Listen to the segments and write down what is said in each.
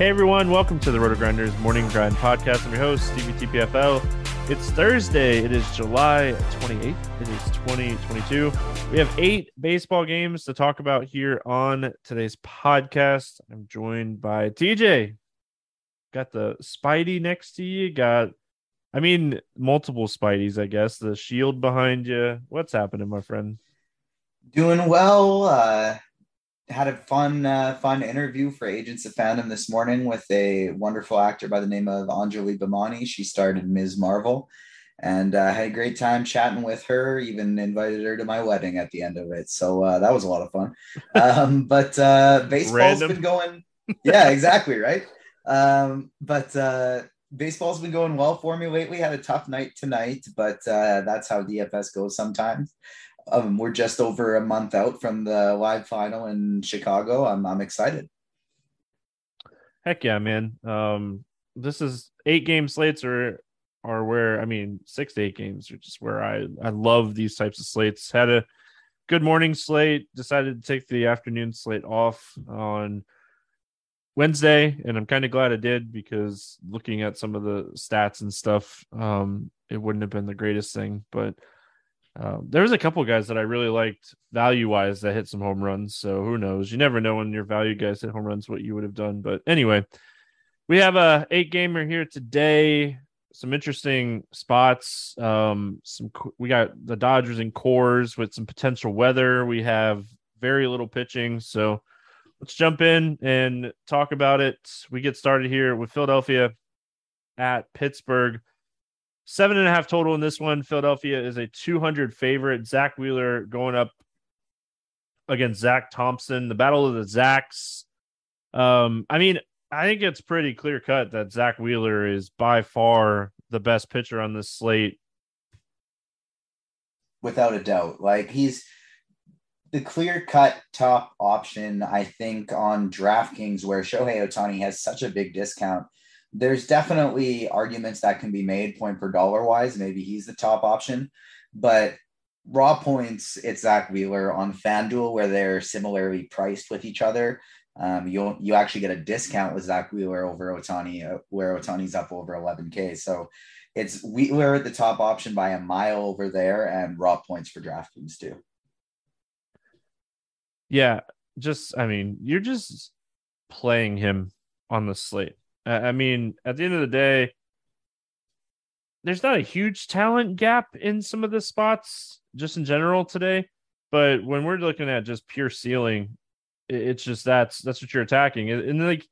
Hey everyone, welcome to the RotoGrinders Morning Grind Podcast. I'm your host, Stevie TPFL. It's Thursday. It is July 28th. It is 2022. We have eight baseball games to talk about here on today's podcast. I'm joined by TJ. Got the Spidey next to you. Got, I mean, multiple Spideys, I guess. The shield behind you. What's happening, my friend? Doing well. Uh, had a fun uh, fun interview for Agents of Fandom this morning with a wonderful actor by the name of Anjali Bhimani. She starred in Ms. Marvel, and uh, had a great time chatting with her. Even invited her to my wedding at the end of it, so uh, that was a lot of fun. Um, but uh, baseball's Random. been going, yeah, exactly right. Um, but uh, baseball's been going well for me lately. Had a tough night tonight, but uh, that's how DFS goes sometimes. Um, we're just over a month out from the live final in Chicago. I'm I'm excited. Heck yeah, man. Um, this is eight game slates are are where I mean six to eight games are just where I I love these types of slates. Had a good morning slate. Decided to take the afternoon slate off on Wednesday, and I'm kind of glad I did because looking at some of the stats and stuff, um, it wouldn't have been the greatest thing. But um, there was a couple guys that I really liked value wise that hit some home runs. So who knows? You never know when your value guys hit home runs what you would have done. But anyway, we have a eight gamer here today. Some interesting spots. Um, some we got the Dodgers and Coors with some potential weather. We have very little pitching. So let's jump in and talk about it. We get started here with Philadelphia at Pittsburgh. Seven and a half total in this one. Philadelphia is a 200 favorite. Zack Wheeler going up against Zach Thompson. The battle of the Zacks. Um, I mean, I think it's pretty clear cut that Zack Wheeler is by far the best pitcher on this slate. without a doubt. Like he's the clear cut top option, I think, on DraftKings, where Shohei Ohtani has such a big discount. There's definitely arguments that can be made point per dollar wise. Maybe he's the top option, but raw points, it's Zack Wheeler on FanDuel, where they're similarly priced with each other. Um, you you actually get a discount with Zack Wheeler over Ohtani, uh, where Ohtani's up over 11k. So it's Wheeler at the top option by a mile over there, and raw points for DraftKings too. Yeah, just I mean, you're just playing him on the slate. I mean, at the end of the day, there's not a huge talent gap in some of the spots just in general today. But when we're looking at just pure ceiling, it's just that's that's what you're attacking. And, and like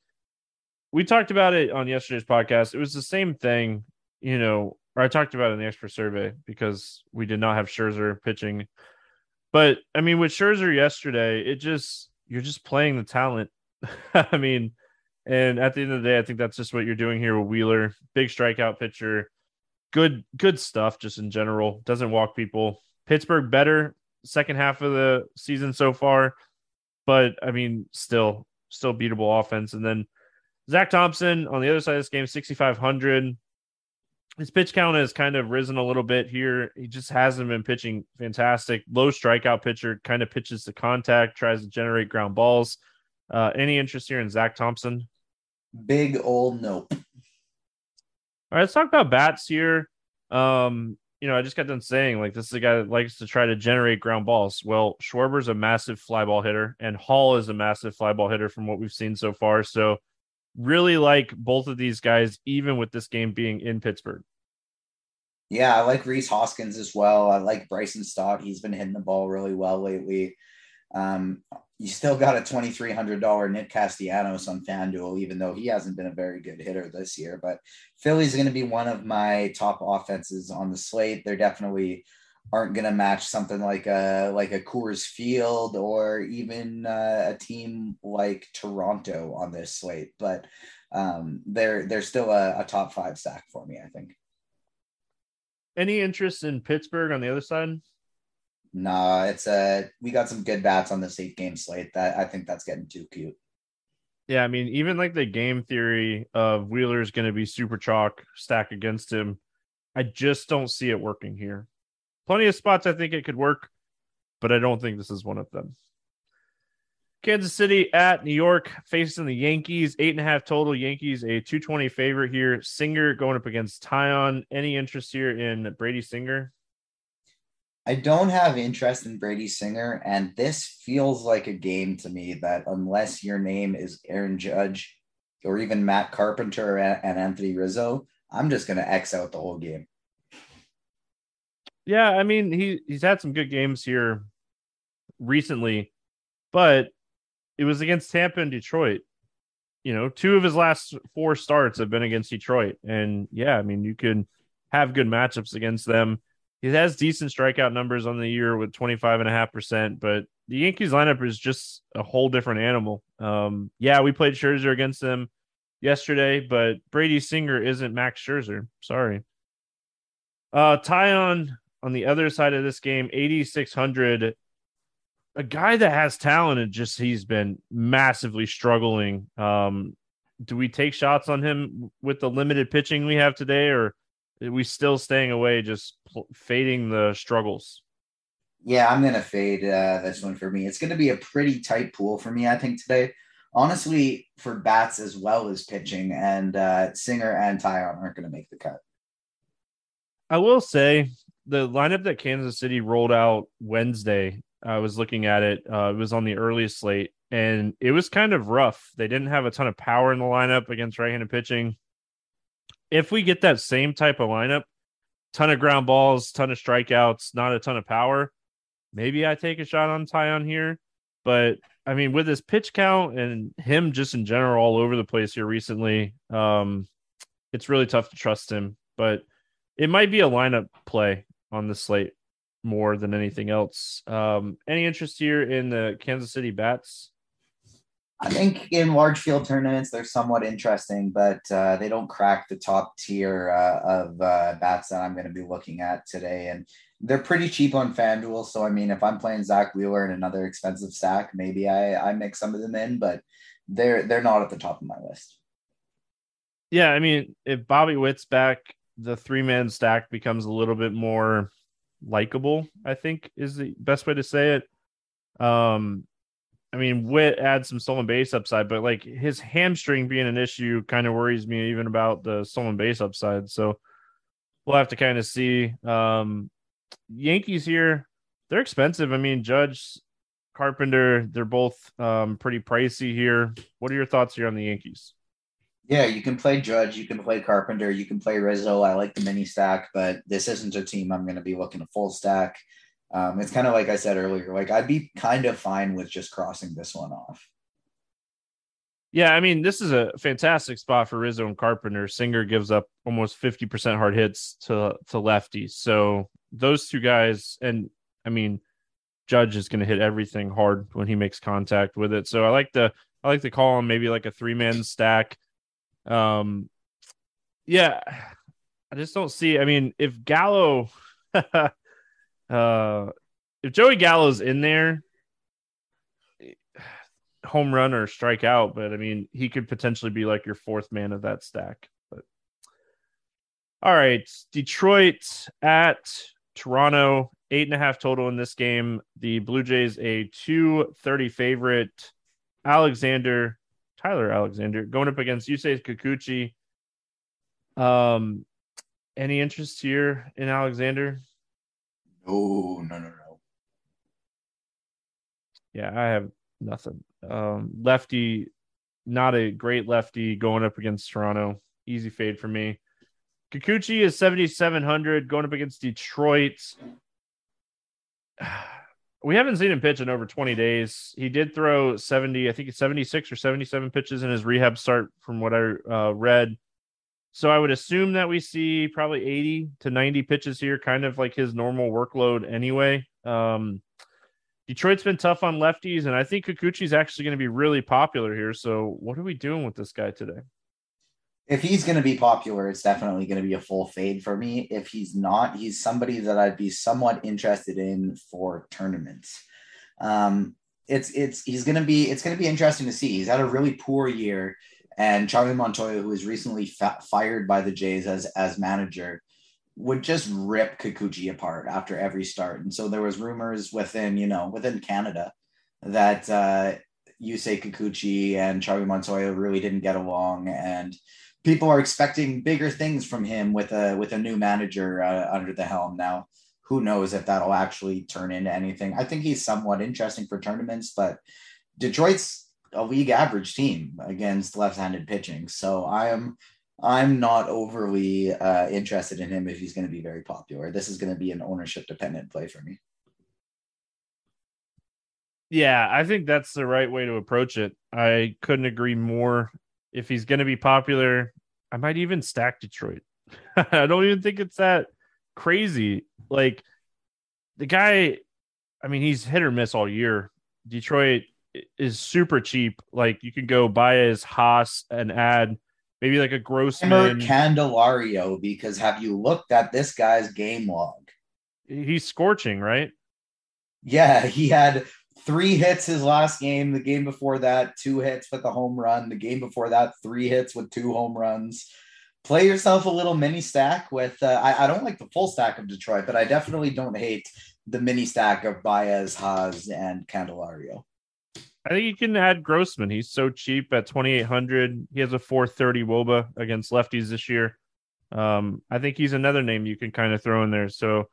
we talked about it on yesterday's podcast, it was the same thing, you know, or I talked about it in the expert survey because we did not have Scherzer pitching. But I mean, with Scherzer yesterday, it just you're just playing the talent. I mean, and at the end of the day, I think that's just what you're doing here with Wheeler. Big strikeout pitcher, good good stuff just in general. Doesn't walk people. Pittsburgh better second half of the season so far, but I mean, still still beatable offense. And then Zach Thompson on the other side of this game, 6,500. His pitch count has kind of risen a little bit here. He just hasn't been pitching fantastic. Low strikeout pitcher, kind of pitches to contact, tries to generate ground balls. Uh, any interest here in Zach Thompson? Big old nope. All right, let's talk about bats here. Um, you know, I just got done saying like this is a guy that likes to try to generate ground balls. Well, Schwarber's a massive fly ball hitter, and Hall is a massive fly ball hitter from what we've seen so far. So, really like both of these guys, even with this game being in Pittsburgh. Yeah, I like Rhys Hoskins as well. I like Bryson Stott. He's been hitting the ball really well lately. Um, you still got a $2,300 Nick Castellanos on FanDuel, even though he hasn't been a very good hitter this year. But Philly's going to be one of my top offenses on the slate. They're definitely aren't going to match something like a like a Coors Field or even uh, a team like Toronto on this slate, but um, they're they're still a, a top five stack for me. I think. Any interest in Pittsburgh on the other side? Nah, it's a we got some good bats on this eight game slate. That I think that's getting too cute. Yeah, I mean, even like the game theory of Wheeler's going to be super chalk stack against him, I just don't see it working here. Plenty of spots I think it could work, but I don't think this is one of them. Kansas City at New York facing the Yankees, eight and a half total. Yankees a 220 favorite here. Singer going up against Taillon. Any interest here in Brady Singer? I don't have interest in Brady Singer, and this feels like a game to me that unless your name is Aaron Judge or even Matt Carpenter and Anthony Rizzo, I'm just going to X out the whole game. Yeah, I mean he he's had some good games here recently, but it was against Tampa and Detroit. You know, two of his last four starts have been against Detroit, and yeah, I mean you can have good matchups against them he has decent strikeout numbers on the year with 25.5%, but the Yankees lineup is just a whole different animal. Um, yeah, we played Scherzer against them yesterday, but Brady Singer isn't Max Scherzer. Sorry. Uh, Taillon on the other side of this game, 8,600. A guy that has talent and just he's been massively struggling. Um, do we take shots on him with the limited pitching we have today, or are we still staying away, just fading the struggles? Yeah, I'm gonna fade uh, this one for me. It's gonna be a pretty tight pool for me, I think today. Honestly, for bats as well as pitching, and uh, Singer and Taillon aren't gonna make the cut. I will say the lineup that Kansas City rolled out Wednesday. I was looking at it. Uh, it was on the earliest slate, and it was kind of rough. They didn't have a ton of power in the lineup against right-handed pitching if we get that same type of lineup, ton of ground balls, ton of strikeouts, not a ton of power, maybe I take a shot on Taillon here. But I mean, with his pitch count and him just in general all over the place here recently, um, it's really tough to trust him. But it might be a lineup play on the slate more than anything else. Um, any interest here in the Kansas City Bats? I think in large field tournaments they're somewhat interesting, but uh, they don't crack the top tier uh, of uh, bats that I'm going to be looking at today. And they're pretty cheap on FanDuel, so I mean, if I'm playing Zack Wheeler in another expensive stack, maybe I I mix some of them in, but they're they're not at the top of my list. Yeah, I mean, if Bobby Witt's back, the three man stack becomes a little bit more likable. I think is the best way to say it. Um, I mean, Witt adds some stolen base upside, but like his hamstring being an issue kind of worries me even about the stolen base upside. So we'll have to kind of see. Um, Yankees here, they're expensive. I mean, Judge, Carpenter, they're both um, pretty pricey here. What are your thoughts here on the Yankees? Yeah, you can play Judge, you can play Carpenter, you can play Rizzo. I like the mini stack, but this isn't a team I'm going to be looking a full stack. Um, it's kind of like I said earlier, like I'd be kind of fine with just crossing this one off. Yeah, I mean, this is a fantastic spot for Rizzo and Carpenter. Singer gives up almost 50% hard hits to to lefties. So those two guys, and I mean, Judge is going to hit everything hard when he makes contact with it. So I like the I like to call him maybe like a three man stack. Um, yeah, I just don't see. I mean, if Gallo, uh, if Joey Gallo's in there, home run or strike out, but I mean, he could potentially be like your fourth man of that stack. But all right, Detroit at Toronto, eight and a half total in this game. The Blue Jays a two thirty favorite. Alexander, Tyler Alexander, going up against Yusei Kikuchi. Um, any interest here in Alexander? No, no, no, no. Yeah, I have nothing. Um, lefty, not a great lefty going up against Toronto. Easy fade for me. Kikuchi is 7,700 going up against Detroit. We haven't seen him pitch in over 20 days. He did throw 70, I think it's 76 or 77 pitches in his rehab start, from what I uh, read. So I would assume that we see probably 80 to 90 pitches here, kind of like his normal workload anyway. Um, Detroit's been tough on lefties, and I think Kikuchi's actually going to be really popular here. So, what are we doing with this guy today? If he's going to be popular, it's definitely going to be a full fade for me. If he's not, he's somebody that I'd be somewhat interested in for tournaments. Um, it's it's he's going to be it's going to be interesting to see. He's had a really poor year, and Charlie Montoyo, who was recently fa- fired by the Jays as as manager, would just rip Kikuchi apart after every start. And so there was rumors within, you know, within Canada that uh Yusei Kikuchi and Charlie Montoyo really didn't get along and people are expecting bigger things from him with a with a new manager uh, under the helm now. Who knows if that'll actually turn into anything? I think he's somewhat interesting for tournaments, but Detroit's a league average team against left-handed pitching. So I am I'm not overly uh, interested in him if he's going to be very popular. This is going to be an ownership dependent play for me. Yeah, I think that's the right way to approach it. I couldn't agree more. If he's going to be popular, I might even stack Detroit. I don't even think it's that crazy. Like the guy, I mean, he's hit or miss all year. Detroit is super cheap. Like you can go Baez Haas and add maybe like a Grossman Candelario. Because have you looked at this guy's game log? He's scorching, right? Yeah, he had three hits his last game. The game before that, two hits with a home run. The game before that, three hits with two home runs. Play yourself a little mini stack with. Uh, I, I don't like the full stack of Detroit, but I definitely don't hate the mini stack of Baez, Haas, and Candelario. I think you can add Grossman. He's so cheap at 2,800. He has a 430 wOBA against lefties this year. Um, I think he's another name you can kind of throw in there. So,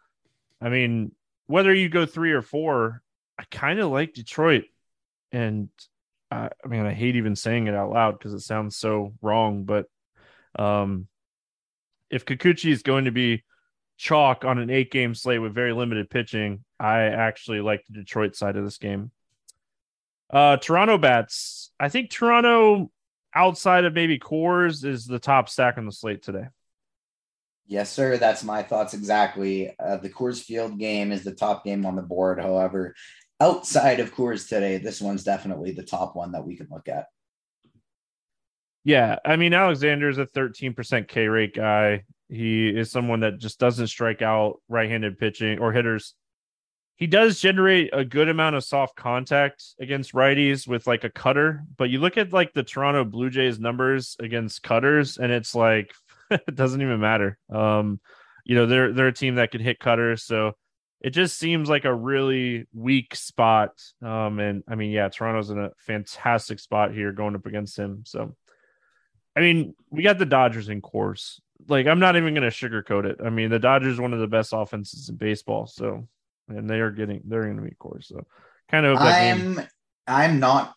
I mean, whether you go three or four, I kind of like Detroit. And I, I mean, I hate even saying it out loud because it sounds so wrong. But um, if Kikuchi is going to be chalk on an eight game slate with very limited pitching, I actually like the Detroit side of this game. Uh, Toronto bats. I think Toronto, outside of maybe Coors, is the top stack on the slate today. Yes, sir. That's my thoughts exactly. Uh, the Coors Field game is the top game on the board. However, outside of Coors today, this one's definitely the top one that we can look at. Yeah, I mean Alexander's a 13% K rate guy. He is someone that just doesn't strike out right-handed pitching or hitters he does generate a good amount of soft contact against righties with like a cutter, but you look at like the Toronto Blue Jays numbers against cutters, and it's like it doesn't even matter. Um, you know, they're they're a team that can hit cutters, so it just seems like a really weak spot. Um, and I mean, yeah, Toronto's in a fantastic spot here going up against him. So, I mean, we got the Dodgers in Coors. Like, I'm not even to sugarcoat it. I mean, the Dodgers one of the best offenses in baseball. So and they are getting they're going to meet Coors. So kind of. I'm game... I'm not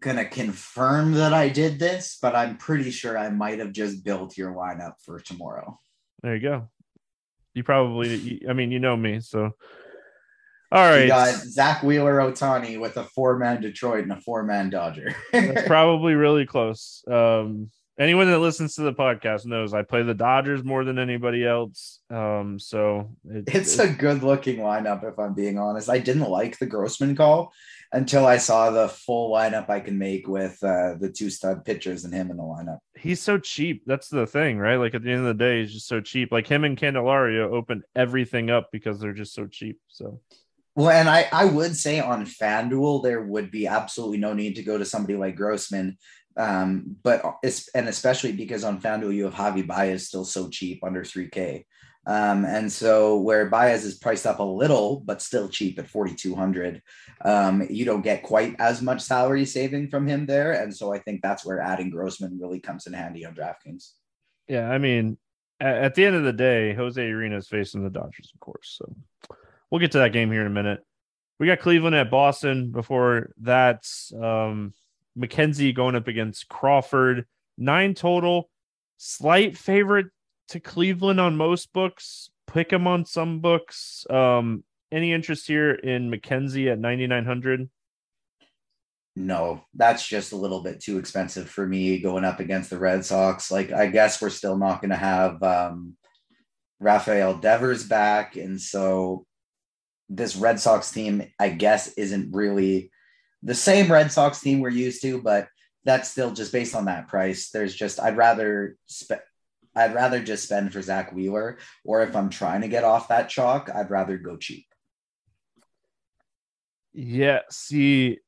gonna confirm that I did this, but I'm pretty sure I might have just built your lineup for tomorrow. There you go. You probably, I mean, you know me, so. All right. You got Zack Wheeler Ohtani with a four man Detroit and a four man Dodger. That's probably really close. Um, anyone that listens to the podcast knows I play the Dodgers more than anybody else. Um, so it, it's it, a good looking lineup, if I'm being honest. I didn't like the Grossman call until I saw the full lineup I can make with uh, the two stud pitchers and him in the lineup. He's so cheap. That's the thing, right? Like at the end of the day, he's just so cheap. Like him and Candelario open everything up because they're just so cheap. So well, and I, I would say on FanDuel, there would be absolutely no need to go to somebody like Grossman. Um, but and especially because on FanDuel, you have Javi Baez still so cheap under 3K. Um, and so where Baez is priced up a little, but still cheap at 4,200, um, you don't get quite as much salary saving from him there. And so I think that's where adding Grossman really comes in handy on DraftKings. Yeah. I mean, at, the end of the day, Jose Urena is facing the Dodgers, of course. So we'll get to that game here in a minute. We got Cleveland at Boston. Before that, um, McKenzie going up against Crawford. Nine total. Slight favorite to Cleveland on most books. Pick them on some books. Um, any interest here in McKenzie at 9,900? No, that's just a little bit too expensive for me going up against the Red Sox. Like, I guess we're still not going to have um, Rafael Devers back. And so this Red Sox team, I guess, isn't really the same Red Sox team we're used to, but that's still just based on that price. There's just I'd rather spend I'd rather just spend for Zack Wheeler, or if I'm trying to get off that chalk, I'd rather go cheap. Yeah, see,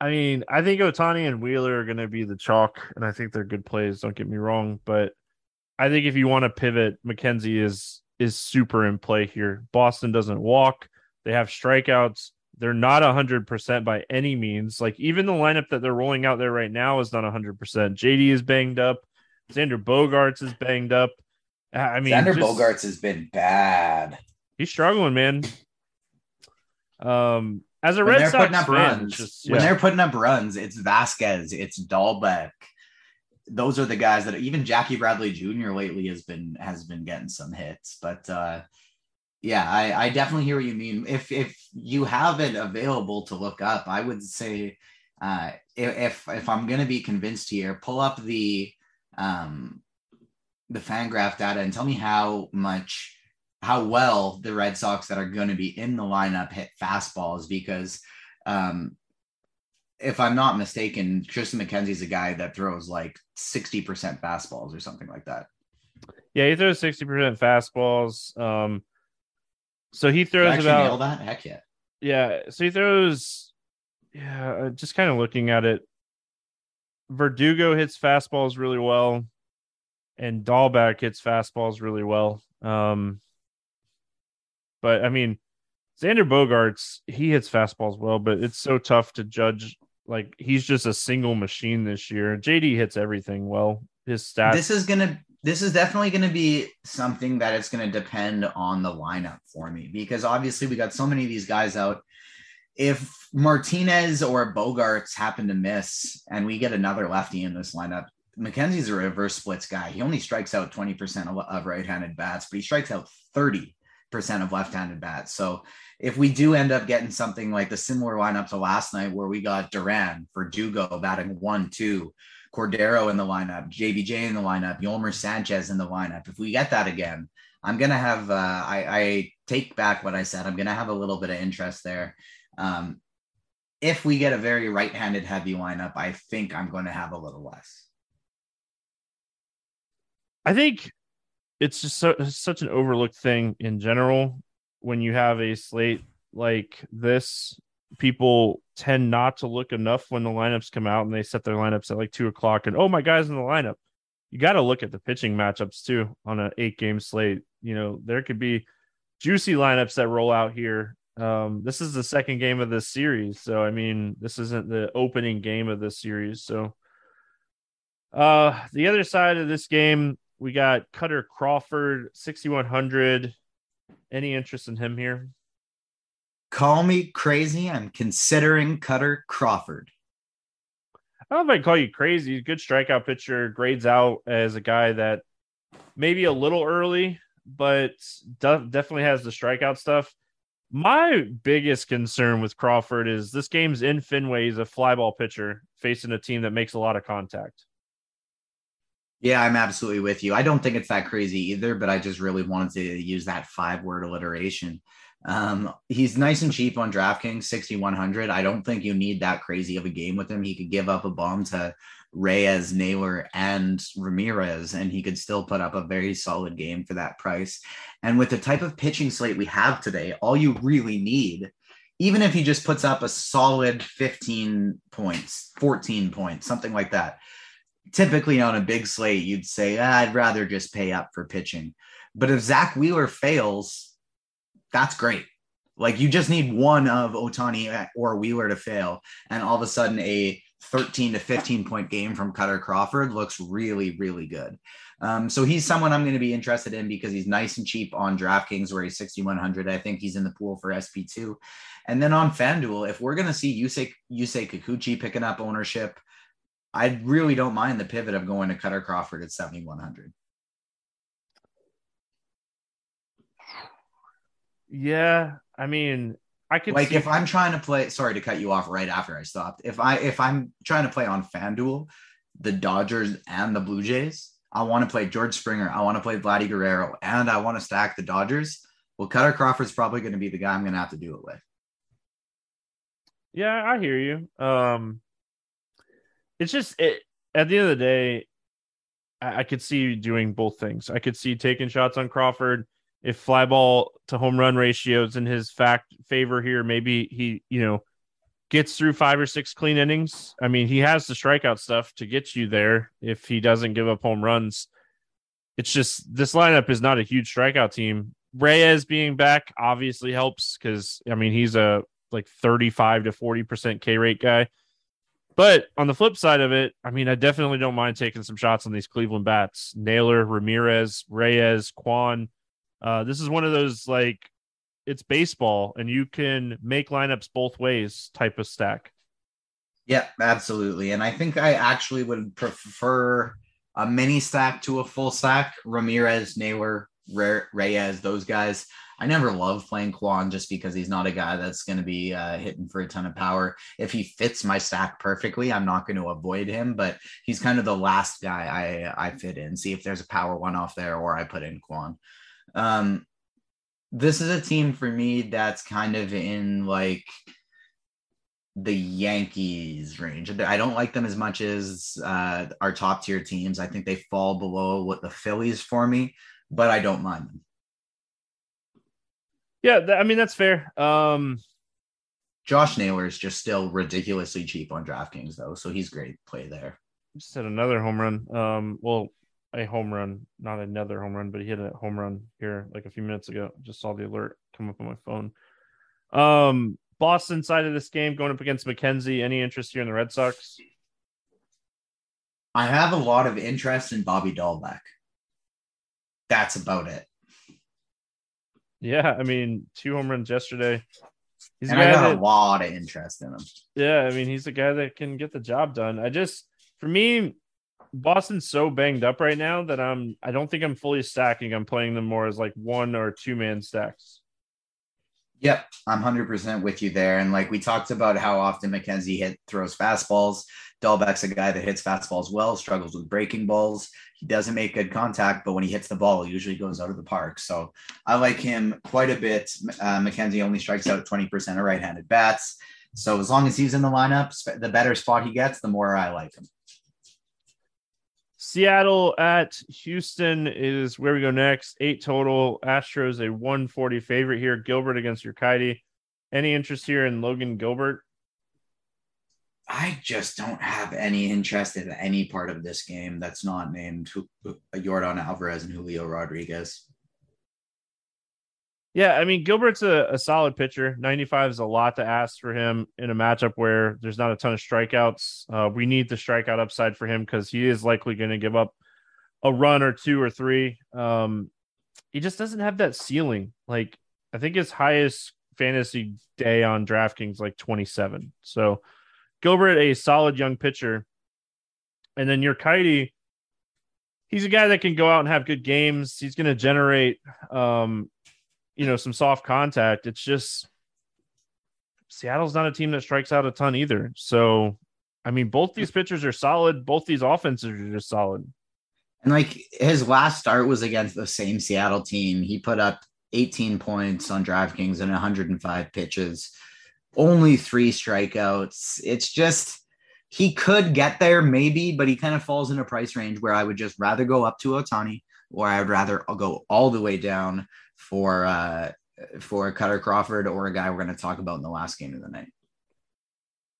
I mean, I think Ohtani and Wheeler are going to be the chalk, and I think they're good plays. Don't get me wrong, but I think if you want to pivot, McKenzie is is super in play here. Boston doesn't walk. They have strikeouts. They're not 100% by any means. Like even the lineup that they're rolling out there right now is not 100%. JD is banged up. Xander Bogaerts is banged up. I mean, Xander just, Bogaerts has been bad. He's struggling, man. Um, as a when Red Sox fan, runs, just, yeah. when they're putting up runs, it's Vazquez, it's Dalbec, those are the guys that even Jackie Bradley Jr. lately has been has been getting some hits. But uh, yeah, I, I definitely hear what you mean. If if you have it available to look up, I would say uh, if if I'm gonna be convinced here, pull up the um, the Fangraph data and tell me how much how well the Red Sox that are going to be in the lineup hit fastballs because um, if I'm not mistaken, Tristan McKenzie's a guy that throws like 60% fastballs or something like that. Yeah, he throws 60% fastballs. Um, so he throws about nail that? Heck yeah. Yeah. So he throws, yeah, uh, just kind of looking at it. Verdugo hits fastballs really well, and Dalbec hits fastballs really well. Um, but I mean, Xander Bogaerts he hits fastballs well, but it's so tough to judge like he's just a single machine this year. JD hits everything well. His stats. This is gonna. This is definitely going to be something that it's going to depend on the lineup for me because obviously we got so many of these guys out. If Martinez or Bogaerts happen to miss and we get another lefty in this lineup, McKenzie's a reverse splits guy. He only strikes out 20% of, right handed bats, but he strikes out 30% of left handed bats. So if we do end up getting something like the similar lineup to last night, where we got Duran for Verdugo batting one, two, Cordero in the lineup, JBJ in the lineup, Yolmer Sanchez in the lineup. If we get that again, I'm gonna have. Uh, I, I take back what I said. I'm gonna have a little bit of interest there. Um, if we get a very right-handed heavy lineup, I think I'm going to have a little less. I think it's just so, such an overlooked thing in general when you have a slate like this, people tend not to look enough when the lineups come out and they set their lineups at like two o'clock and oh my guy's in the lineup. You got to look at the pitching matchups too on an eight game slate. You know, there could be juicy lineups that roll out here. Um, this is the second game of this series. So, I mean, this isn't the opening game of this series. So, uh, the other side of this game, we got Kutter Crawford, 6,100. Any interest in him here? Call me crazy. I'm considering Kutter Crawford. I don't know if I call you crazy. Good strikeout pitcher, grades out as a guy that maybe a little early, but definitely has the strikeout stuff. My biggest concern with Crawford is this game's in Fenway. He's a flyball pitcher facing a team that makes a lot of contact. Yeah, I'm absolutely with you. I don't think it's that crazy either, but I just really wanted to use that five word alliteration. Um, he's nice and cheap on DraftKings, 6,100. I don't think you need that crazy of a game with him. He could give up a bomb to Reyes, Naylor, and Ramirez, and he could still put up a very solid game for that price. And with the type of pitching slate we have today, all you really need, even if he just puts up a solid 15 points, 14 points, something like that, typically on a big slate, you'd say, ah, I'd rather just pay up for pitching. But if Zack Wheeler fails, that's great. Like you just need one of Ohtani or Wheeler to fail, and all of a sudden a 13 to 15 point game from Kutter Crawford looks really, really good. Um, so he's someone I'm going to be interested in because he's nice and cheap on DraftKings where he's 6,100. I think he's in the pool for SP2. And then on FanDuel, if we're going to see Yusei, Yusei Kikuchi picking up ownership, I really don't mind the pivot of going to Kutter Crawford at 7,100. Yeah, I mean, I could like see- if I'm trying to play. Sorry to cut you off right after I stopped. If I if I'm trying to play on FanDuel, the Dodgers and the Blue Jays, I want to play George Springer. I want to play Vladdy Guerrero, and I want to stack the Dodgers. Well, Kutter Crawford's probably going to be the guy I'm going to have to do it with. Yeah, I hear you. Um, it's just it, at the end of the day, I, I could see you doing both things. I could see taking shots on Crawford if fly ball to home run ratios in his fact favor here. Maybe he, you know, gets through five or six clean innings. I mean, he has the strikeout stuff to get you there if he doesn't give up home runs. It's just this lineup is not a huge strikeout team. Reyes being back obviously helps because I mean he's a like 35 to 40% K rate guy. But on the flip side of it, I mean, I definitely don't mind taking some shots on these Cleveland bats. Naylor, Ramirez, Reyes, Kwan. Uh, this is one of those like it's baseball and you can make lineups both ways type of stack. Yeah, absolutely. And I think I actually would prefer a mini stack to a full stack. Ramirez, Naylor, Reyes, those guys. I never love playing Kwan just because he's not a guy that's going to be uh, hitting for a ton of power. If he fits my stack perfectly, I'm not going to avoid him, but he's kind of the last guy I, I fit in. See if there's a power one off there or I put in Kwan. Um, this is a team for me that's kind of in like the Yankees range. I don't like them as much as uh, our top tier teams. I think they fall below what the Phillies for me, but I don't mind them. Yeah, th- I mean that's fair. Um, Josh Naylor is just still ridiculously cheap on DraftKings though, so he's great play there. Just had another home run. Um, well, a home run, not another home run, but he hit a home run here like a few minutes ago. Just saw the alert come up on my phone. Um, Boston side of this game going up against McKenzie. Any interest here in the Red Sox? I have a lot of interest in Bobby Dalbec. That's about it. Yeah, I mean, two home runs yesterday. He's and I got that, a lot of interest in him. Yeah, I mean, he's a guy that can get the job done. I just, for me, Boston's so banged up right now that I'm, I don't think I'm fully stacking. I'm playing them more as like one or two man stacks. Yep, I'm 100% with you there. And like we talked about how often McKenzie hit throws fastballs. Dalbec's a guy that hits fastballs well, struggles with breaking balls. He doesn't make good contact, but when he hits the ball, he usually goes out of the park. So I like him quite a bit. Uh, McKenzie only strikes out 20% of right handed bats. So as long as he's in the lineup, the better spot he gets, the more I like him. Seattle at Houston is where we go next. Eight total. Astros a 140 favorite here. Gilbert against Urquidy. Any interest here in Logan Gilbert? I just don't have any interest in any part of this game that's not named Yordan Alvarez and Julio Rodriguez. Yeah, I mean Gilbert's a, a, solid pitcher. 95 is a lot to ask for him in a matchup where there's not a ton of strikeouts. Uh, we need the strikeout upside for him because he is likely going to give up a run or two or three. Um, he just doesn't have that ceiling. Like I think his highest fantasy day on DraftKings like 27. So Gilbert, a solid young pitcher. And then Urquidy, he's a guy that can go out and have good games. He's going to generate um, you know, some soft contact. It's just Seattle's not a team that strikes out a ton either. So, I mean, both these pitchers are solid. Both these offenses are just solid. And like his last start was against the same Seattle team. He put up 18 points on DraftKings and 105 pitches, only three strikeouts. It's just he could get there maybe, but he kind of falls in a price range where I would just rather go up to Ohtani or I would rather go all the way down for uh for Kutter Crawford or a guy we're going to talk about in the last game of the night.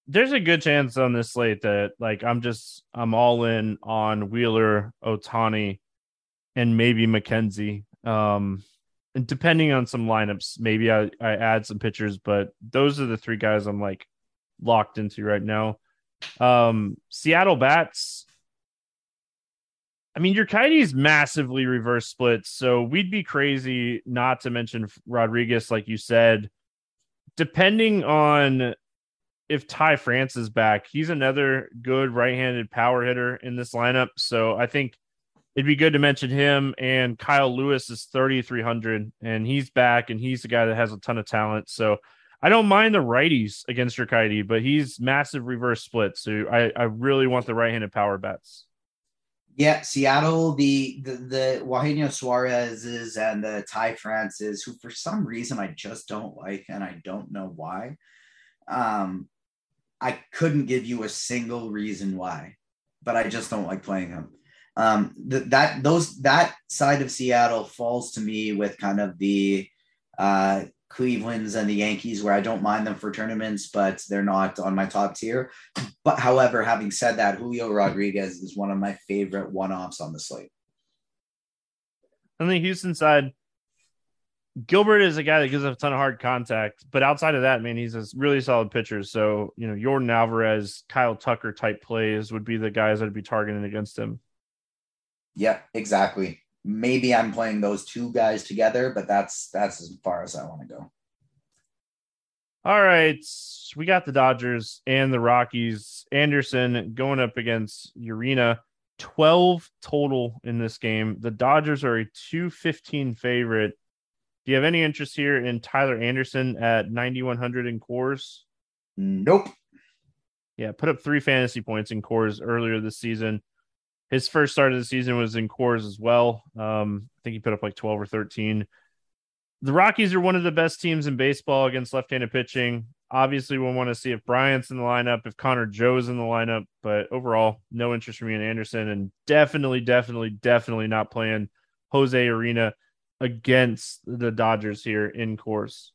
There's a good chance on this slate that like I'm just I'm all in on Wheeler, Ohtani, and maybe McKenzie. Um and depending on some lineups, maybe I, I add some pitchers, but those are the three guys I'm like locked into right now. Um Seattle bats. I mean, your Urquidy's massively reverse splits, so we'd be crazy not to mention Rodriguez, like you said. Depending on if Ty France is back, he's another good right-handed power hitter in this lineup. So I think it'd be good to mention him. And Kyle Lewis is 3,300, and he's back, and he's the guy that has a ton of talent. So I don't mind the righties against Urquidy, but he's massive reverse split. So I, I really want the right-handed power bats. Yeah, Seattle, the the, the Eugenio Suarez's and the Ty Francis, who for some reason I just don't like, and I don't know why. Um, I couldn't give you a single reason why, but I just don't like playing him. Um, th- that those that side of Seattle falls to me with kind of the uh, Cleveland's and the Yankees, where I don't mind them for tournaments, but they're not on my top tier. But however, having said that, Julio Rodriguez is one of my favorite one-offs on the slate. On the Houston side, Gilbert is a guy that gives up a ton of hard contact, but outside of that, man, he's a really solid pitcher. So, you know, Yordan Alvarez, Kyle Tucker type plays would be the guys that'd be targeting against him. Yeah, exactly maybe I'm playing those two guys together, but that's that's as far as I want to go. All right, we got the Dodgers and the Rockies. Anderson going up against Urena. 12 total in this game. The Dodgers are a 215 favorite. Do you have any interest here in Tyler Anderson at 9100 in Coors? Nope. Yeah, put up three fantasy points in Coors earlier this season his first start of the season was in Coors as well. Um, I think he put up like 12 or 13. The Rockies are one of the best teams in baseball against left-handed pitching. Obviously, we'll want to see if Bryant's in the lineup, if Connor Joe's in the lineup, but overall, no interest for me in Anderson, and definitely, definitely, definitely not playing Jose Urena against the Dodgers here in Coors.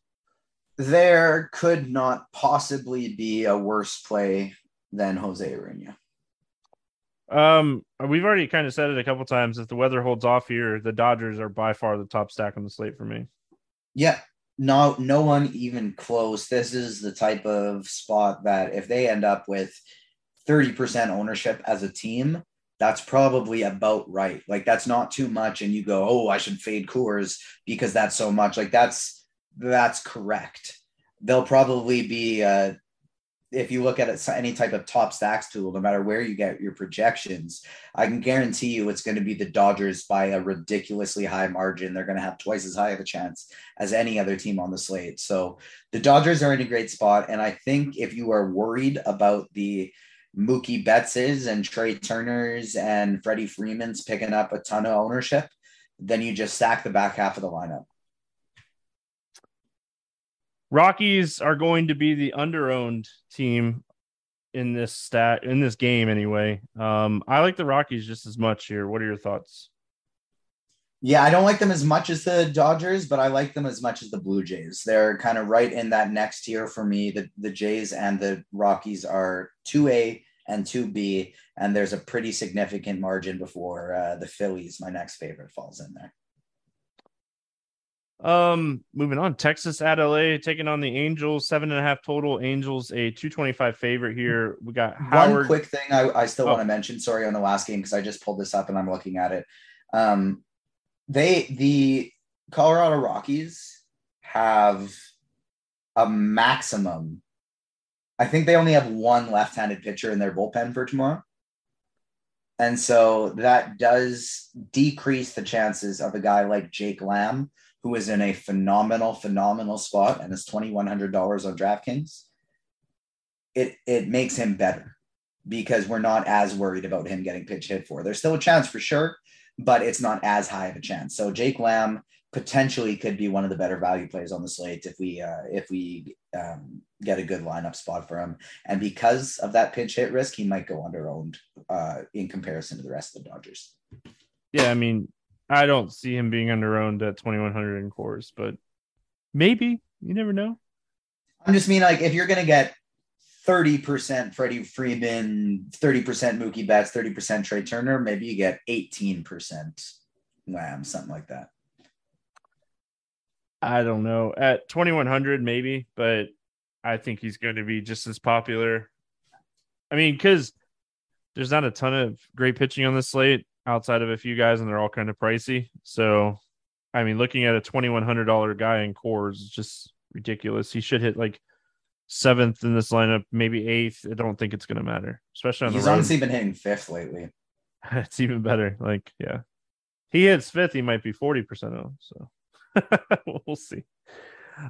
There could not possibly be a worse play than Jose Urena. Um, we've already kind of said it a couple times. If the weather holds off here, the Dodgers are by far the top stack on the slate for me. Yeah, no, no one even close. This is the type of spot that if they end up with 30% ownership as a team, that's probably about right. Like that's not too much. And you go, oh, I should fade Coors because that's so much. Like that's that's correct. They'll probably be uh, if you look at it, any type of top stacks tool, no matter where you get your projections, I can guarantee you it's going to be the Dodgers by a ridiculously high margin. They're going to have twice as high of a chance as any other team on the slate. So the Dodgers are in a great spot. And I think if you are worried about the Mookie Bettses and Trey Turners and Freddie Freeman's picking up a ton of ownership, then you just stack the back half of the lineup. Rockies are going to be the underowned team in this stat in this game anyway. Um, I like the Rockies just as much here. What are your thoughts? Yeah, I don't like them as much as the Dodgers, but I like them as much as the Blue Jays. They're kind of right in that next tier for me. The the Jays and the Rockies are 2A and 2B, and there's a pretty significant margin before uh, the Phillies, my next favorite, falls in there. Um, moving on, Texas at LA taking on the Angels, seven and a half total. Angels a two twenty five favorite here. We got Howard. One quick thing I, I still oh. want to mention. Sorry on the last game because I just pulled this up and I'm looking at it. Um, they the Colorado Rockies have a maximum. I think they only have one left-handed pitcher in their bullpen for tomorrow. And so that does decrease the chances of a guy like Jake Lamb who is in a phenomenal, phenomenal spot and is $2,100 on DraftKings, it, it makes him better because we're not as worried about him getting pitch hit for. There's still a chance for sure, but it's not as high of a chance. So Jake Lamb potentially could be one of the better value plays on the slate if we uh, if we um, get a good lineup spot for him. And because of that pinch hit risk, he might go under owned uh, in comparison to the rest of the Dodgers. Yeah, I mean, I don't see him being under owned at 2100 in Coors, but maybe you never know. I'm just mean like if you're gonna get 30% Freddie Freeman, 30% Mookie Betts, 30% Trea Turner, maybe you get 18% Lamb, something like that. I don't know. At 2100 maybe, but I think he's going to be just as popular. I mean, cuz there's not a ton of great pitching on the slate outside of a few guys and they're all kind of pricey. So, I mean, looking at a $2100 guy in Coors is just ridiculous. He should hit like seventh in this lineup, maybe eighth. I don't think it's going to matter, especially on He's the road. honestly been hitting fifth lately. it's even better. Like, yeah, he hits fifth, he might be 40% of So we'll see.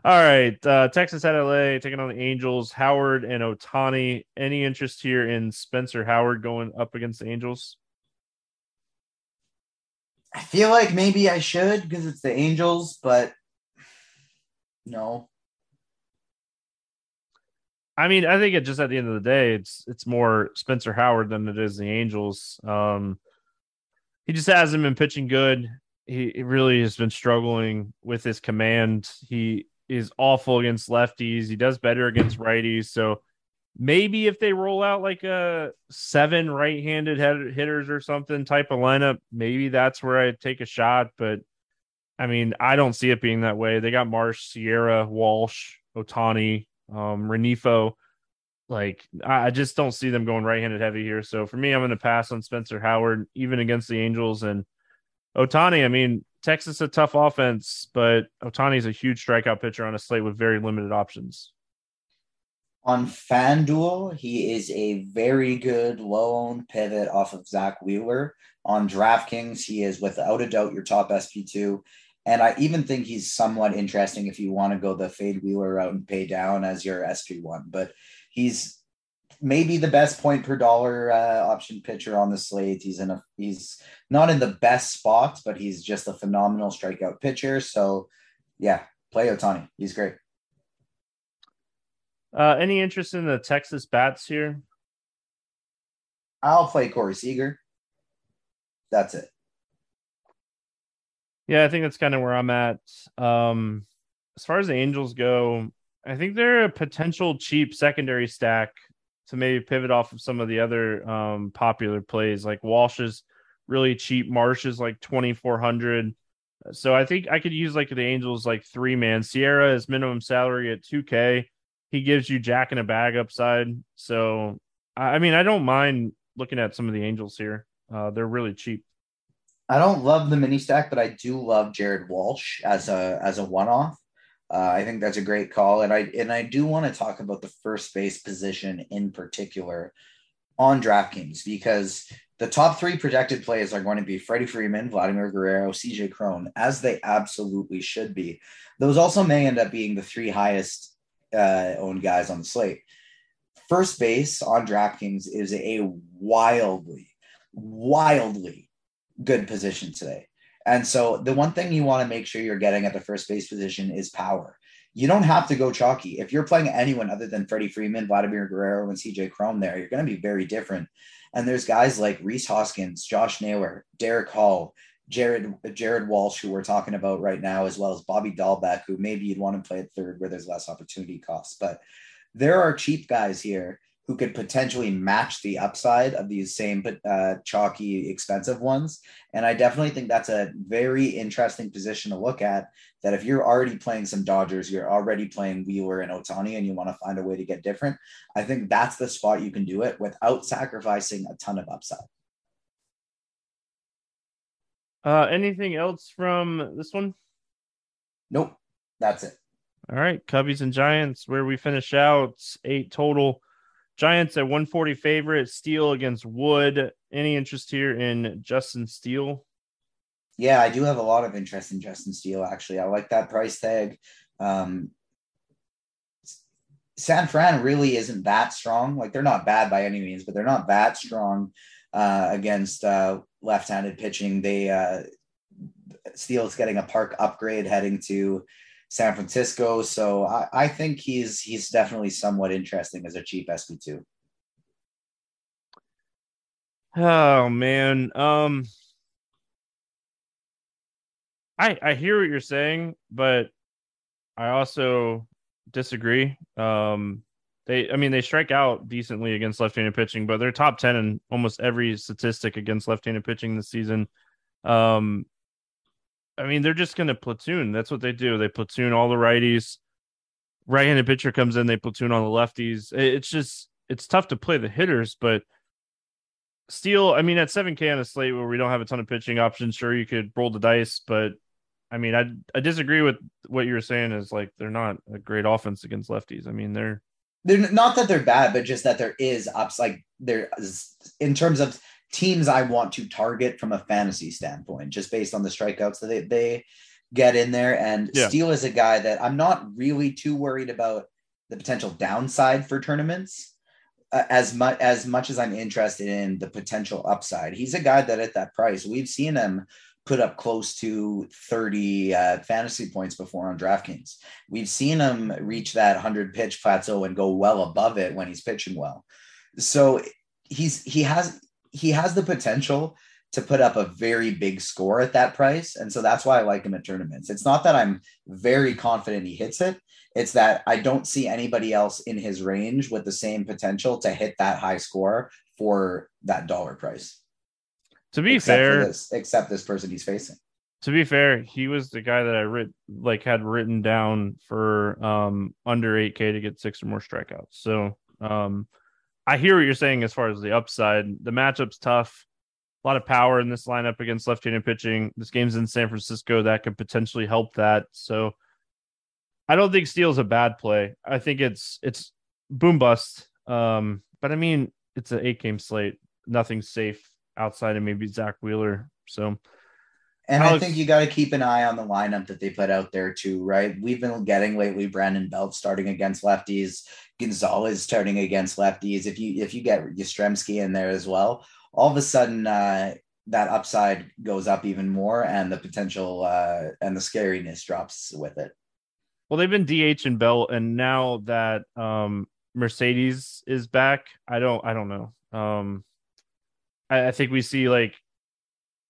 All right. Uh, Texas at LA taking on the Angels. Howard and Ohtani. Any interest here in Spencer Howard going up against the Angels? I feel like maybe I should because it's the Angels, but no. I mean, I think it just at the end of the day, it's it's more Spencer Howard than it is the Angels. Um, he just hasn't been pitching good. He, he really has been struggling with his command. He is awful against lefties. He does better against righties. So maybe if they roll out like a seven right-handed hitters or something type of lineup, maybe that's where I take a shot. But I mean, I don't see it being that way. They got Marsh, Sierra, Walsh, Ohtani, um, Rengifo. Like, I just don't see them going right-handed heavy here. So for me, I'm going to pass on Spencer Howard, even against the Angels and Ohtani. I mean, Texas a tough offense, but Ohtani is a huge strikeout pitcher on a slate with very limited options. On FanDuel, he is a very good low-owned pivot off of Zack Wheeler. On DraftKings, he is without a doubt your top SP2. And I even think he's somewhat interesting if you want to go the fade Wheeler route and pay down as your SP1. But he's maybe the best point per dollar uh, option pitcher on the slate. He's in a he's not in the best spots, but he's just a phenomenal strikeout pitcher. So yeah, play Ohtani. He's great. Uh, any interest in the Texas bats here? I'll play Corey Seager. That's it. Yeah, I think that's kind of where I'm at. Um, as far as the Angels go, I think they're a potential cheap secondary stack to maybe pivot off of some of the other um, popular plays. Like Walsh is really cheap, Marsh is like 2,400. So I think I could use like the Angels like three man. Sierra is minimum salary at 2K. He gives you Jack in a bag upside. So I mean, I don't mind looking at some of the Angels here. Uh, they're really cheap. I don't love the mini stack, but I do love Jared Walsh as a as a one off. Uh, I think that's a great call, and I and I do want to talk about the first base position in particular on DraftKings because the top three projected plays are going to be Freddie Freeman, Vladimir Guerrero, CJ Cron, as they absolutely should be. Those also may end up being the three highest uh, owned guys on the slate. First base on DraftKings is a wildly, wildly good position today. And so the one thing you want to make sure you're getting at the first base position is power. You don't have to go chalky. If you're playing anyone other than Freddie Freeman, Vladimir Guerrero, and CJ Cron there, you're going to be very different. And there's guys like Rhys Hoskins, Josh Naylor, Darick Hall, Jared Jared Walsh, who we're talking about right now, as well as Bobby Dalbec, who maybe you'd want to play at third where there's less opportunity costs. But there are cheap guys here who could potentially match the upside of these same uh, chalky, expensive ones. And I definitely think that's a very interesting position to look at. That if you're already playing some Dodgers, you're already playing Wheeler and Ohtani, and you want to find a way to get different, I think that's the spot you can do it without sacrificing a ton of upside. Uh, anything else from this one? Nope, that's it. All right, Cubbies and Giants, where we finish out eight total. Giants at 140 favorite. Steele against Wood. Any interest here in Justin Steele? Yeah, I do have a lot of interest in Justin Steele. Actually, I like that price tag. Um, San Fran really isn't that strong. Like they're not bad by any means, but they're not that strong uh, against uh, left-handed pitching. They uh, Steele's getting a park upgrade heading to San Francisco, so I, I think he's he's definitely somewhat interesting as a cheap SP two. Oh man, um, I I hear what you're saying, but I also disagree. Um, they, I mean, they strike out decently against left-handed pitching, but they're top ten in almost every statistic against left-handed pitching this season. Um, I mean, they're just going to platoon. That's what they do. They platoon all the righties. Right-handed pitcher comes in, they platoon all the lefties. It's just it's tough to play the hitters, but Steele. I mean, at seven K on a slate where we don't have a ton of pitching options, sure you could roll the dice, but I mean, I I disagree with what you were saying. Is like they're not a great offense against lefties. I mean, they're they're not that they're bad, but just that there is ups. Like there, in terms of teams, I want to target from a fantasy standpoint, just based on the strikeouts that they they get in there. And yeah. Steele is a guy that I'm not really too worried about the potential downside for tournaments. Uh, as much as much as I'm interested in the potential upside, he's a guy that at that price we've seen him put up close to 30 uh, fantasy points before on DraftKings. We've seen him reach that 100 pitch plateau and go well above it when he's pitching well. So he's he has he has the potential to put up a very big score at that price, and so that's why I like him at tournaments. It's not that I'm very confident he hits it. It's that I don't see anybody else in his range with the same potential to hit that high score for that dollar price. To be except fair, this, except this person he's facing. To be fair, he was the guy that I writ like had written down for um under 8k to get six or more strikeouts. So um I hear what you're saying as far as the upside. The matchup's tough. A lot of power in this lineup against left-handed pitching. This game's in San Francisco that could potentially help that. So I don't think Steele's a bad play. I think it's it's boom bust. Um, but I mean, it's an eight game slate. Nothing's safe outside of maybe Zack Wheeler. So, and Alex, I think you got to keep an eye on the lineup that they put out there too, right? We've been getting lately Brandon Belt starting against lefties, Gonzalez starting against lefties. If you if you get Yastrzemski in there as well, all of a sudden uh, that upside goes up even more, and the potential uh, and the scariness drops with it. Well, they've been DH and Belt, and now that um, Mercedes is back, I don't I don't know. Um, I, I think we see like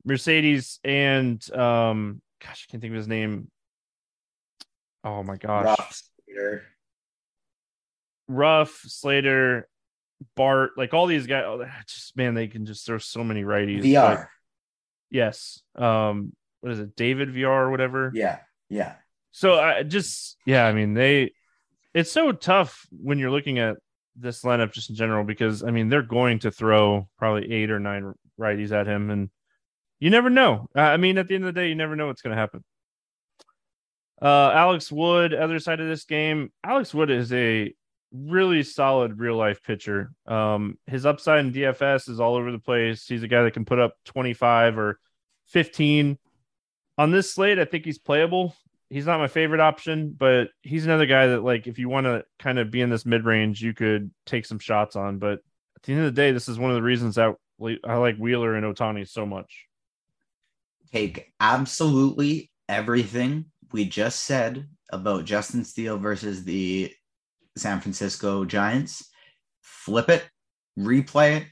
Mercedes and um gosh, I can't think of his name. Oh my gosh. Ruf, Slater. Ruf, Slater, Bart, like all these guys. Oh, just man, they can just throw so many righties. Villar. yes. Um, what is it? David Villar or whatever. Yeah. Yeah. So I just yeah, I mean they it's so tough when you're looking at this lineup just in general because I mean they're going to throw probably eight or nine righties at him, and you never know. I mean, at the end of the day, you never know what's going to happen. Uh, Alex Wood, other side of this game, Alex Wood is a really solid real life pitcher. Um, his upside in DFS is all over the place. He's a guy that can put up 25 or 15. On this slate, I think he's playable he's not my favorite option, but he's another guy that like if you want to kind of be in this mid range, you could take some shots on. But at the end of the day, this is one of the reasons that I like Wheeler and Ohtani so much. Take absolutely everything we just said about Justin Steele versus the San Francisco Giants, flip it, replay it,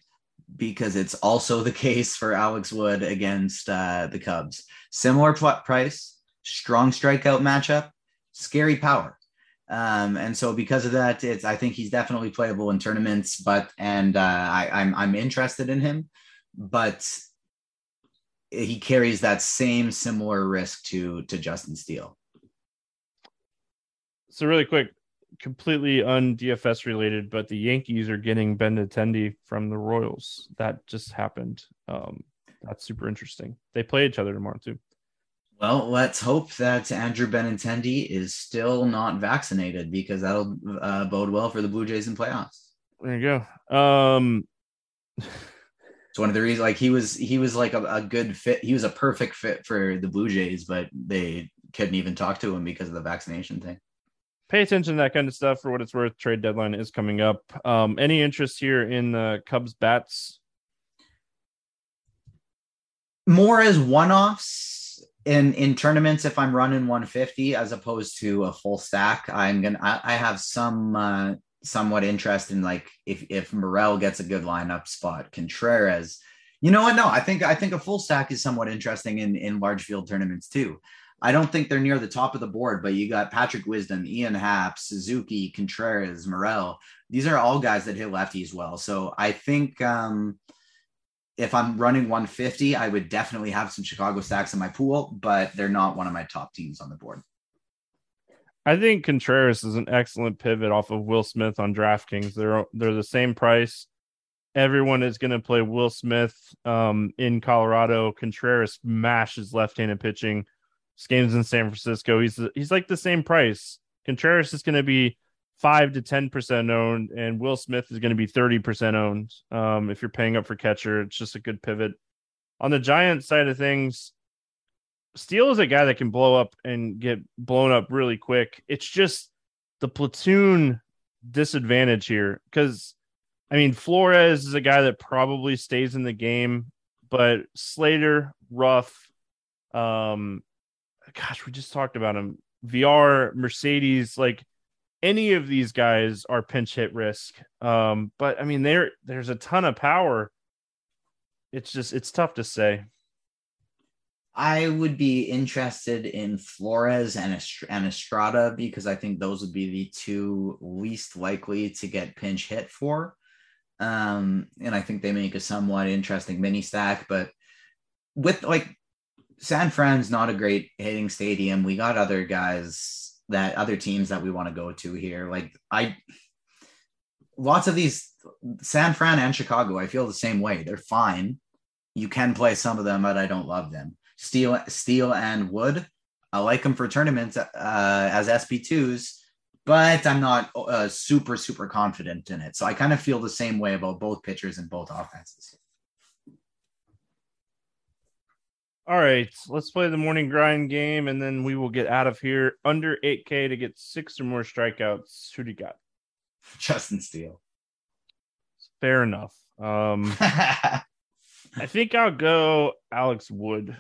because it's also the case for Alex Wood against uh, the Cubs. Similar price, strong strikeout matchup, scary power. Um, and so because of that, it's I think he's definitely playable in tournaments, but and uh, I, I'm I'm interested in him, but he carries that same similar risk to to Justin Steele. So really quick, completely un DFS related, but the Yankees are getting Benintendi from the Royals. That just happened. Um, that's super interesting. They play each other tomorrow too. Well, let's hope that Andrew Benintendi is still not vaccinated because that'll uh, bode well for the Blue Jays in playoffs. There you go. Um, It's one of the reasons like he was he was like a, a good fit. He was a perfect fit for the Blue Jays, but they couldn't even talk to him because of the vaccination thing. Pay attention to that kind of stuff for what it's worth. Trade deadline is coming up. Um, any interest here in the Cubs bats? More as one-offs in in tournaments if I'm running 150 as opposed to a full stack. I'm gonna I, I have some uh, somewhat interest in like if if Morel gets a good lineup spot, Contreras. You know what? No, I think I think a full stack is somewhat interesting in in large field tournaments too. I don't think they're near the top of the board, but you got Patrick Wisdom, Ian Happ, Suzuki, Contreras, Morel. These are all guys that hit lefties well. So I think um, if I'm running 150, I would definitely have some Chicago stacks in my pool, but they're not one of my top teams on the board. I think Contreras is an excellent pivot off of Will Smith on DraftKings. They're they're the same price. Everyone is going to play Will Smith um, in Colorado. Contreras mashes left-handed pitching. This game's in San Francisco. He's he's like the same price. Contreras is going to be five to ten percent owned, and Will Smith is going to be thirty percent owned. Um, if you're paying up for catcher, it's just a good pivot. On the Giant side of things, Steele is a guy that can blow up and get blown up really quick. It's just the platoon disadvantage here because I mean Flores is a guy that probably stays in the game, but Slater, Ruf, um, gosh, we just talked about him. Villar, Mercedes, like any of these guys are pinch hit risk. Um, but I mean, there there's a ton of power. It's just it's tough to say. I would be interested in Flores and, and Estrada because I think those would be the two least likely to get pinch hit for. Um, and I think they make a somewhat interesting mini stack. But with like San Fran's not a great hitting stadium, we got other guys that other teams that we want to go to here. Like I, lots of these San Fran and Chicago, I feel the same way. They're fine. You can play some of them, but I don't love them. Steel Steele and Wood. I like them for tournaments uh, as SP2s, but I'm not uh, super, super confident in it. So I kind of feel the same way about both pitchers and both offenses. All right, let's play the morning grind game and then we will get out of here under 8K to get six or more strikeouts. Who do you got? Justin Steele. Fair enough. Um, I think I'll go Alex Wood.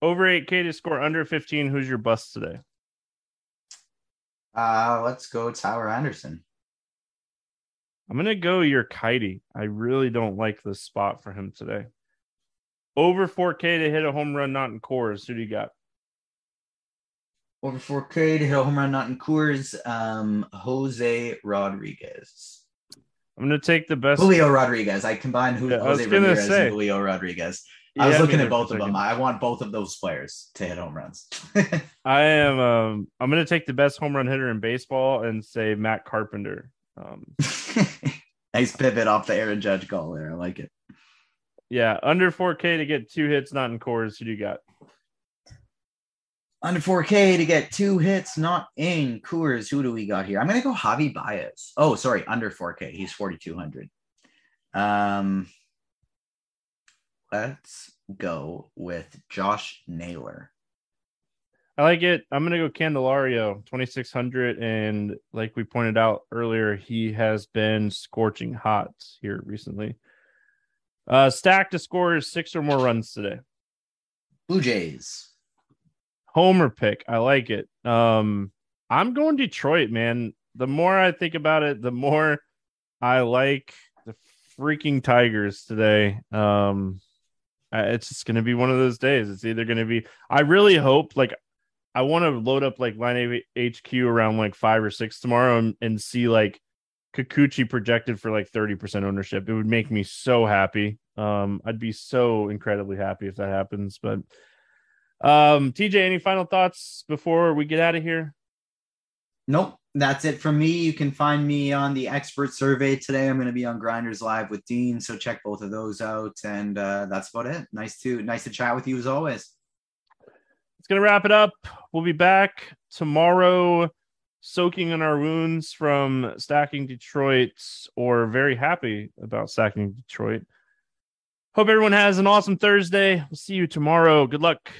Over 8K to score under 15. Who's your bust today? Uh, let's go Tower Anderson. I'm gonna go Urquidy. I really don't like this spot for him today. Over 4K to hit a home run, not in Coors. Who do you got? Over 4K to hit a home run, not in Coors. Um, Jose Rodriguez. I'm gonna take the best. Julio Rodriguez. I combined yeah, Jose Ramirez say. and Julio Rodriguez. I was looking at both of them. I want both of those players to hit home runs. I am. Um, I'm going to take the best home run hitter in baseball and say Matt Carpenter. Um, nice pivot off the Aaron Judge call there. I like it. Yeah, under 4K to get two hits, not in Coors. Who do you got? Under 4K to get two hits, not in Coors. Who do we got here? I'm going to go Javi Baez. Oh, sorry, under 4K. He's 4,200. Um, let's go with Josh Naylor. I like it. I'm going to go Candelario, 2,600. And like we pointed out earlier, he has been scorching hot here recently. Uh, stack to score six or more runs today. Blue Jays. Homer pick. I like it. Um, I'm going Detroit, man. The more I think about it, the more I like the freaking Tigers today. Um, it's just going to be one of those days. It's either going to be, I really hope, like, I want to load up like line HQ around like five or six tomorrow and, and see like Kikuchi projected for like 30% ownership. It would make me so happy. Um, I'd be so incredibly happy if that happens. But um, TJ, any final thoughts before we get out of here? Nope. That's it from me. You can find me on the expert survey today. I'm going to be on Grinders Live with Dean, so check both of those out. And uh, that's about it. Nice to nice to chat with you as always. It's going to wrap it up. We'll be back tomorrow, soaking in our wounds from stacking Detroit, or very happy about stacking Detroit. Hope everyone has an awesome Thursday. We'll see you tomorrow. Good luck.